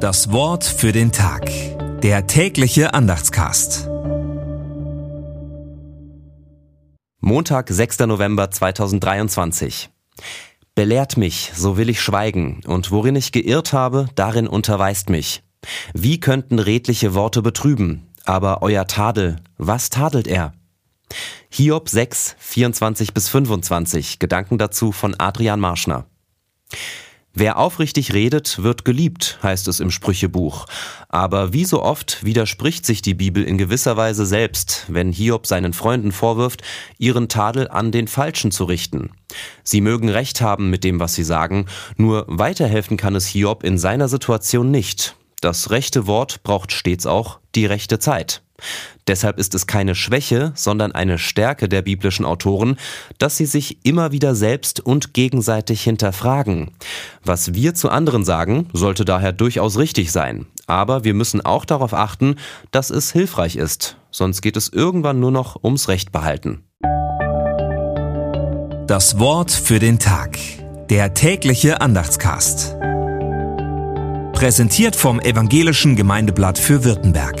Das Wort für den Tag. Der tägliche Andachtscast. Montag, 6. November 2023. Belehrt mich, so will ich schweigen, und worin ich geirrt habe, darin unterweist mich. Wie könnten redliche Worte betrüben, aber euer Tadel, was tadelt er? Hiob 6, 24 bis 25, Gedanken dazu von Adrian Marschner. Wer aufrichtig redet, wird geliebt, heißt es im Sprüchebuch. Aber wie so oft widerspricht sich die Bibel in gewisser Weise selbst, wenn Hiob seinen Freunden vorwirft, ihren Tadel an den Falschen zu richten. Sie mögen recht haben mit dem, was sie sagen, nur weiterhelfen kann es Hiob in seiner Situation nicht. Das rechte Wort braucht stets auch die rechte Zeit. Deshalb ist es keine Schwäche, sondern eine Stärke der biblischen Autoren, dass sie sich immer wieder selbst und gegenseitig hinterfragen. Was wir zu anderen sagen, sollte daher durchaus richtig sein. Aber wir müssen auch darauf achten, dass es hilfreich ist. Sonst geht es irgendwann nur noch ums Recht behalten. Das Wort für den Tag. Der tägliche Andachtscast. Präsentiert vom Evangelischen Gemeindeblatt für Württemberg.